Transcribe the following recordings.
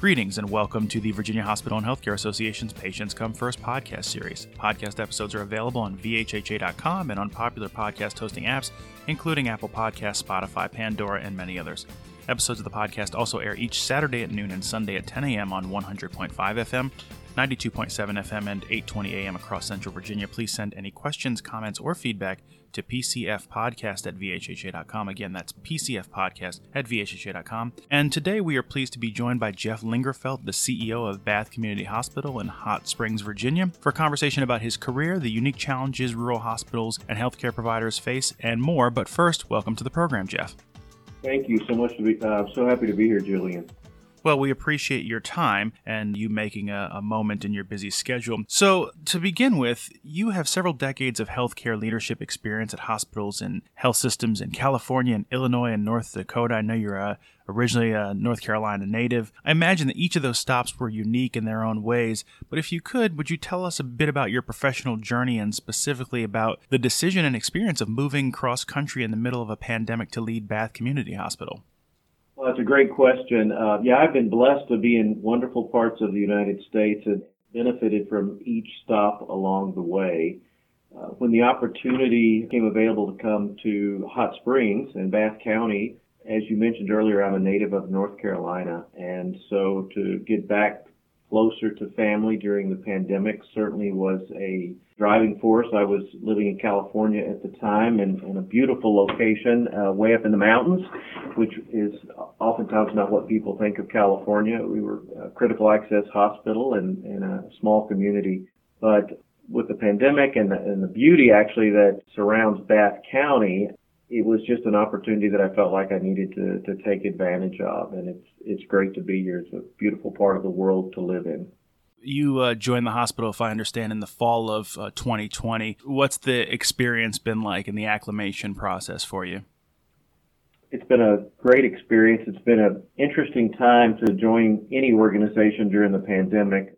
Greetings and welcome to the Virginia Hospital and Healthcare Association's Patients Come First podcast series. Podcast episodes are available on VHHA.com and on popular podcast hosting apps, including Apple Podcasts, Spotify, Pandora, and many others. Episodes of the podcast also air each Saturday at noon and Sunday at 10 a.m. on 100.5 FM, 92.7 FM, and 8:20 a.m. across Central Virginia. Please send any questions, comments, or feedback to pcfpodcast at vhha.com. Again, that's pcfpodcast at vhha.com. And today we are pleased to be joined by Jeff Lingerfelt, the CEO of Bath Community Hospital in Hot Springs, Virginia, for a conversation about his career, the unique challenges rural hospitals and healthcare providers face, and more. But first, welcome to the program, Jeff. Thank you so much. To be, uh, so happy to be here, Julian. Well, we appreciate your time and you making a, a, moment in your busy schedule. So, to begin with, you have several decades of healthcare leadership experience at hospitals and health systems in California and Illinois and North Dakota. I know you're uh, originally a North Carolina native. I imagine that each of those stops were unique in their own ways, but if you could, would you tell us a bit about your professional journey and specifically about the decision and experience of moving cross country in the middle of a pandemic to lead Bath Community Hospital? Well, that's a great question. Uh, yeah, I've been blessed to be in wonderful parts of the United States and benefited from each stop along the way. Uh, when the opportunity came available to come to Hot Springs in Bath County, as you mentioned earlier, I'm a native of North Carolina, and so to get back closer to family during the pandemic certainly was a driving force. I was living in California at the time and in a beautiful location uh, way up in the mountains, which is oftentimes not what people think of California. We were a critical access hospital and in a small community. But with the pandemic and the, and the beauty actually that surrounds Bath County, it was just an opportunity that I felt like I needed to, to take advantage of. And it's, it's great to be here. It's a beautiful part of the world to live in. You uh, joined the hospital, if I understand, in the fall of uh, 2020. What's the experience been like in the acclimation process for you? It's been a great experience. It's been an interesting time to join any organization during the pandemic.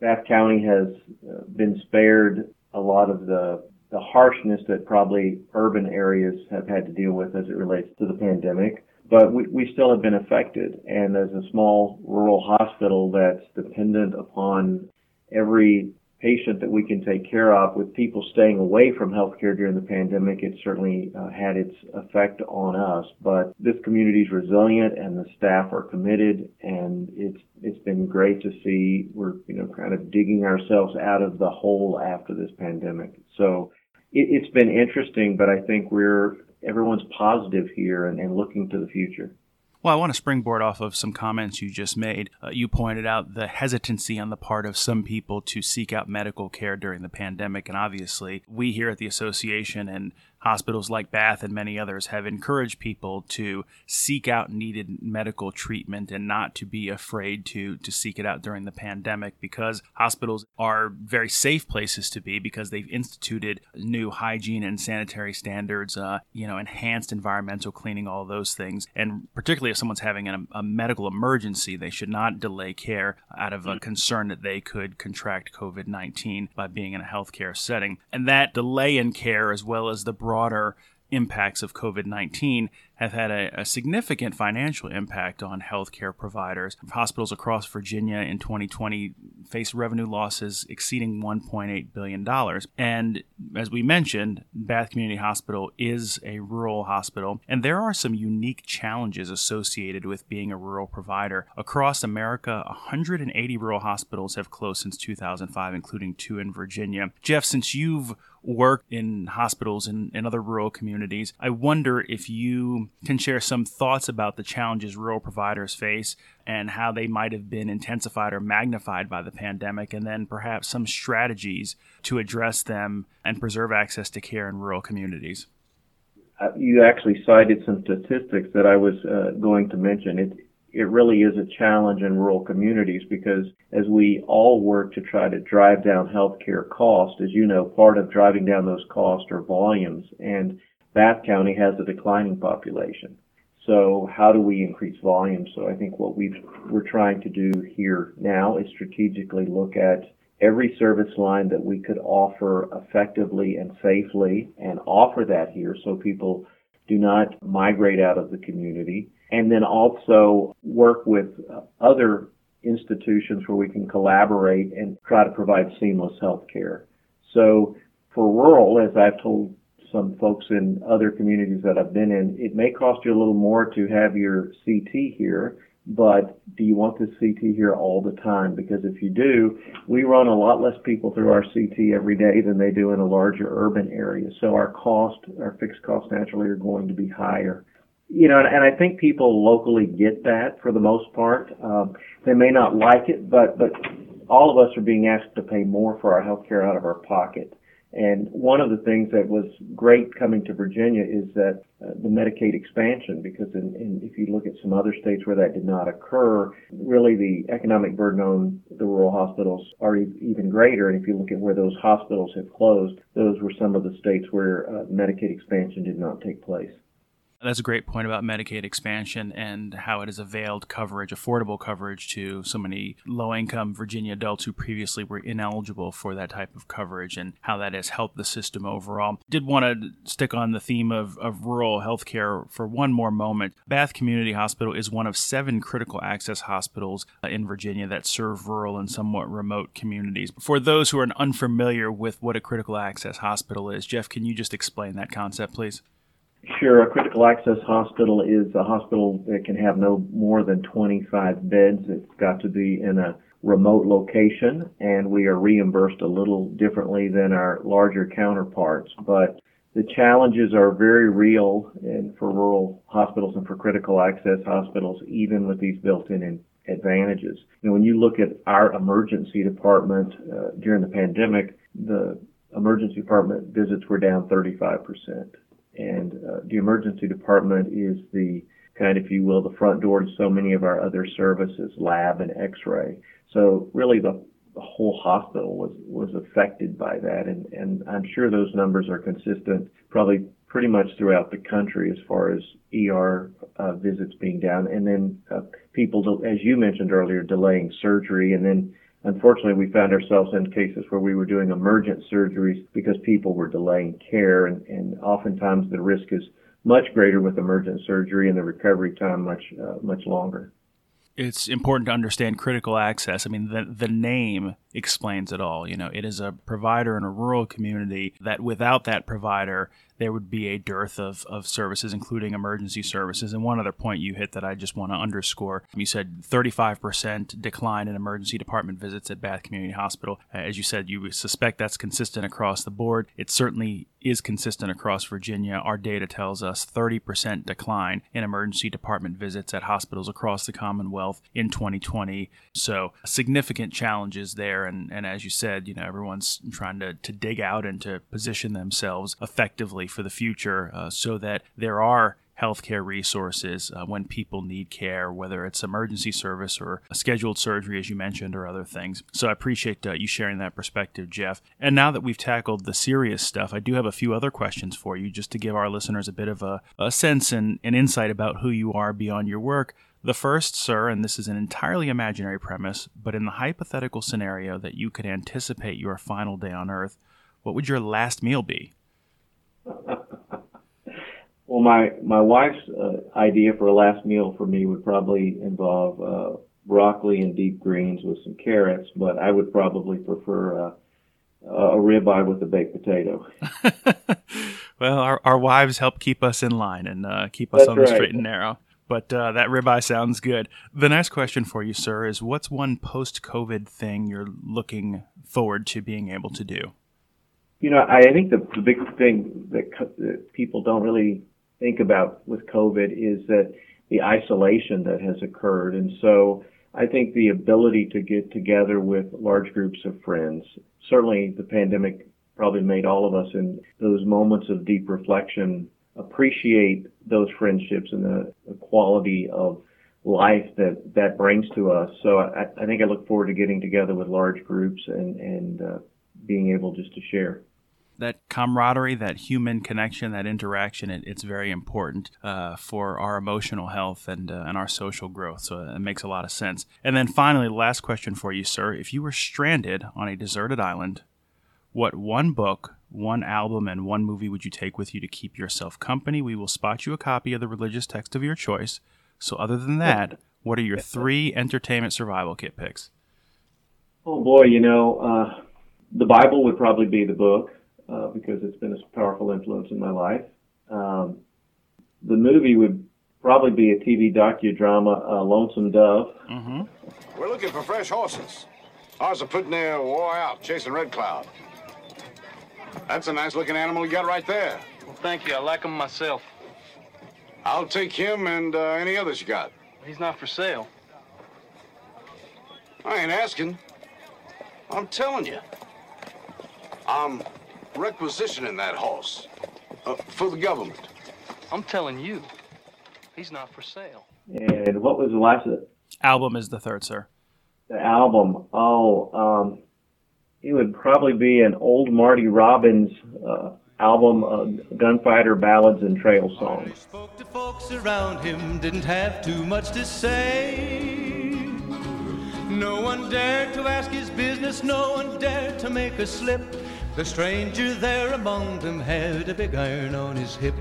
Bath County has uh, been spared a lot of the the harshness that probably urban areas have had to deal with as it relates to the pandemic. But we, we still have been affected. And as a small rural hospital that's dependent upon every patient that we can take care of, with people staying away from healthcare during the pandemic, it certainly uh, had its effect on us. But this community is resilient, and the staff are committed, and it's it's been great to see. We're you know kind of digging ourselves out of the hole after this pandemic. So it, has been interesting, but I think we're everyone's positive here and, and, looking to the future. Well, I want to springboard off of some comments you just made. Uh, you pointed out the hesitancy on the part of some people to seek out medical care during the pandemic. And obviously, we here at the association and Hospitals like Bath and many others have encouraged people to seek out needed medical treatment and not to be afraid to, to seek it out during the pandemic because hospitals are very safe places to be because they've instituted new hygiene and sanitary standards, uh, you know, enhanced environmental cleaning, all those things. And particularly if someone's having a, a medical emergency, they should not delay care out of a concern that they could contract COVID 19 by being in a healthcare setting. And that delay in care, as well as the broad broader impacts of COVID 19 have had a, a, significant financial impact on healthcare providers. Hospitals across Virginia in 2020 faced revenue losses exceeding $1.8 billion. And as we mentioned, Bath Community Hospital is a rural hospital, and there are some unique challenges associated with being a rural provider. Across America, 180 rural hospitals have closed since 2005, including two in Virginia. Jeff, since you've worked in hospitals and in, in other rural communities, I wonder if you can share some thoughts about the challenges rural providers face and how they might have been intensified or magnified by the pandemic, and then perhaps some strategies to address them and preserve access to care in rural communities. Uh, you actually cited some statistics that I was uh, going to mention. It, it really is a challenge in rural communities because as we all work to try to drive down healthcare costs, as you know, part of driving down those costs are volumes. And Bath County has a declining population. So how do we increase volume? So I think what we we're trying to do here now is strategically look at every service line that we could offer effectively and safely and offer that here so people do not migrate out of the community. And then also work with other institutions where we can collaborate and try to provide seamless health care. So for rural, as I've told some folks in other communities that I've been in, it may cost you a little more to have your CT here, but do you want this CT here all the time? Because if you do, we run a lot less people through our CT every day than they do in a larger urban area. So our cost, our fixed costs naturally are going to be higher. You know, and, and I think people locally get that for the most part. Um, they may not like it, but but all of us are being asked to pay more for our health care out of our pocket. And one of the things that was great coming to Virginia is that uh, the Medicaid expansion, because in, in, if you look at some other states where that did not occur, really the economic burden on the rural hospitals are e- even greater. And if you look at where those hospitals have closed, those were some of the states where uh, Medicaid expansion did not take place. That's a great point about Medicaid expansion and how it has availed coverage, affordable coverage to so many low income Virginia adults who previously were ineligible for that type of coverage and how that has helped the system overall. Did want to stick on the theme of, of rural healthcare for one more moment. Bath Community Hospital is one of seven critical access hospitals uh, in Virginia that serve rural and somewhat remote communities. For those who are unfamiliar with what a critical access hospital is, Jeff, can you just explain that concept, please? Sure. A critical access hospital is a hospital that can have no more than 25 beds. It's got to be in a remote location, and we are reimbursed a little differently than our larger counterparts. But the challenges are very real in, for rural hospitals and for critical access hospitals, even with these built-in advantages. When you look at our emergency department uh, during the pandemic, the emergency department visits were down 35 percent and uh, the emergency department is the kind, if you will, the front door to so many of our other services, lab and X-ray. So really, the, the whole hospital was was affected by that, and and I'm sure those numbers are consistent, probably pretty much throughout the country as far as ER uh, visits being down, and then uh, people, as you mentioned earlier, delaying surgery, and then Unfortunately, we found ourselves in cases where we were doing emergent surgeries because people were delaying care, and, and oftentimes the risk is much greater with emergent surgery and the recovery time much uh, much longer. It's important to understand critical access. I mean, the the name explains it all. You know, it is a provider in a rural community that without that provider, there would be a dearth of, of services, including emergency services. And one other point you hit that I just want to underscore you said 35% decline in emergency department visits at Bath Community Hospital. As you said, you suspect that's consistent across the board. It certainly is consistent across Virginia. Our data tells us 30% decline in emergency department visits at hospitals across the Commonwealth in 2020. So significant challenges there and, and as you said, you know, everyone's trying to, to dig out and to position themselves effectively for the future uh, so that there are healthcare resources uh, when people need care, whether it's emergency service or a scheduled surgery, as you mentioned, or other things. So I appreciate uh, you sharing that perspective, Jeff. And now that we've tackled the serious stuff, I do have a few other questions for you just to give our listeners a bit of a, a sense and an insight about who you are beyond your work. The first, sir, and this is an entirely imaginary premise, but in the hypothetical scenario that you could anticipate your final day on Earth, what would your last meal be? well, my my wife's uh, idea for a last meal for me would probably involve uh, broccoli and deep greens with some carrots, but I would probably prefer uh, a ribeye with a baked potato. well, our, our wives help keep us in line and uh, keep us That's on the right. straight and narrow. But uh, that ribeye sounds good. The next question for you, sir, is what's one post COVID thing you're looking forward to being able to do? You know, I think the, the big thing that, that people don't really think about with COVID is that the isolation that has occurred. And so I think the ability to get together with large groups of friends, certainly the pandemic probably made all of us in those moments of deep reflection appreciate those friendships and the, the quality of life that that brings to us. So I, I, think I look forward to getting together with large groups and and uh, being able just to share. That camaraderie, that human connection, that interaction, it, it's very important uh, for our emotional health and, uh, and our social growth. So it makes a lot of sense. And then finally, last question for you, sir. If you were stranded on a deserted island, what one book, one album, and one movie would you take with you to keep yourself company? We will spot you a copy of the religious text of your choice. So, other than that, What are your three entertainment survival kit picks? Oh boy, you know, uh, the Bible would probably be the book uh, because it's been a powerful influence in my life. Um, the movie would probably be a TV docudrama, uh, Lonesome Dove. Mm-hmm. We're looking for fresh horses. Ours are putting their war out, chasing Red Cloud. That's a nice looking animal you got right there. Well, thank you. I like him myself. I'll take him and uh, any others you got. He's not for sale. I ain't asking. I'm telling you. I'm requisitioning that horse uh, for the government. I'm telling you, he's not for sale. And what was the last Album is the third, sir. the album? Oh, um, it would probably be an old Marty Robbins uh, album, uh, Gunfighter Ballads and Trail Songs. Spoke to folks around him, didn't have too much to say. No one dared to ask his business, no one dared to make a slip. The stranger there among them had a big iron on his hip,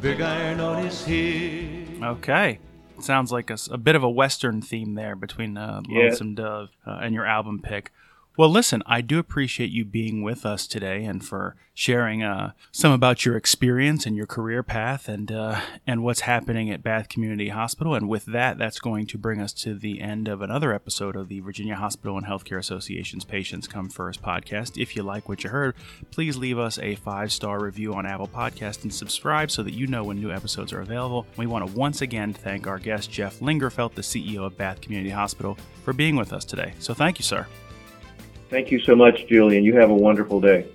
big iron on his hip. Okay. Sounds like a bit of a Western theme there between uh, Yeah. Lonesome Dove uh, and your album pick. Well, listen, I do appreciate you being with us today and for sharing uh, some about your experience and your career path and uh, and what's happening at Bath Community Hospital. And with that, that's going to bring us to the end of another episode of the Virginia Hospital and Healthcare Association's Patients Come First podcast. If you like what you heard, please leave us a five star review on Apple Podcast and subscribe so that you know when new episodes are available. We want to once again thank our guest Jeff Lingerfelt, the CEO of Bath Community Hospital, for being with us today. So thank you, sir. Thank you so much, Julian. You have a wonderful day.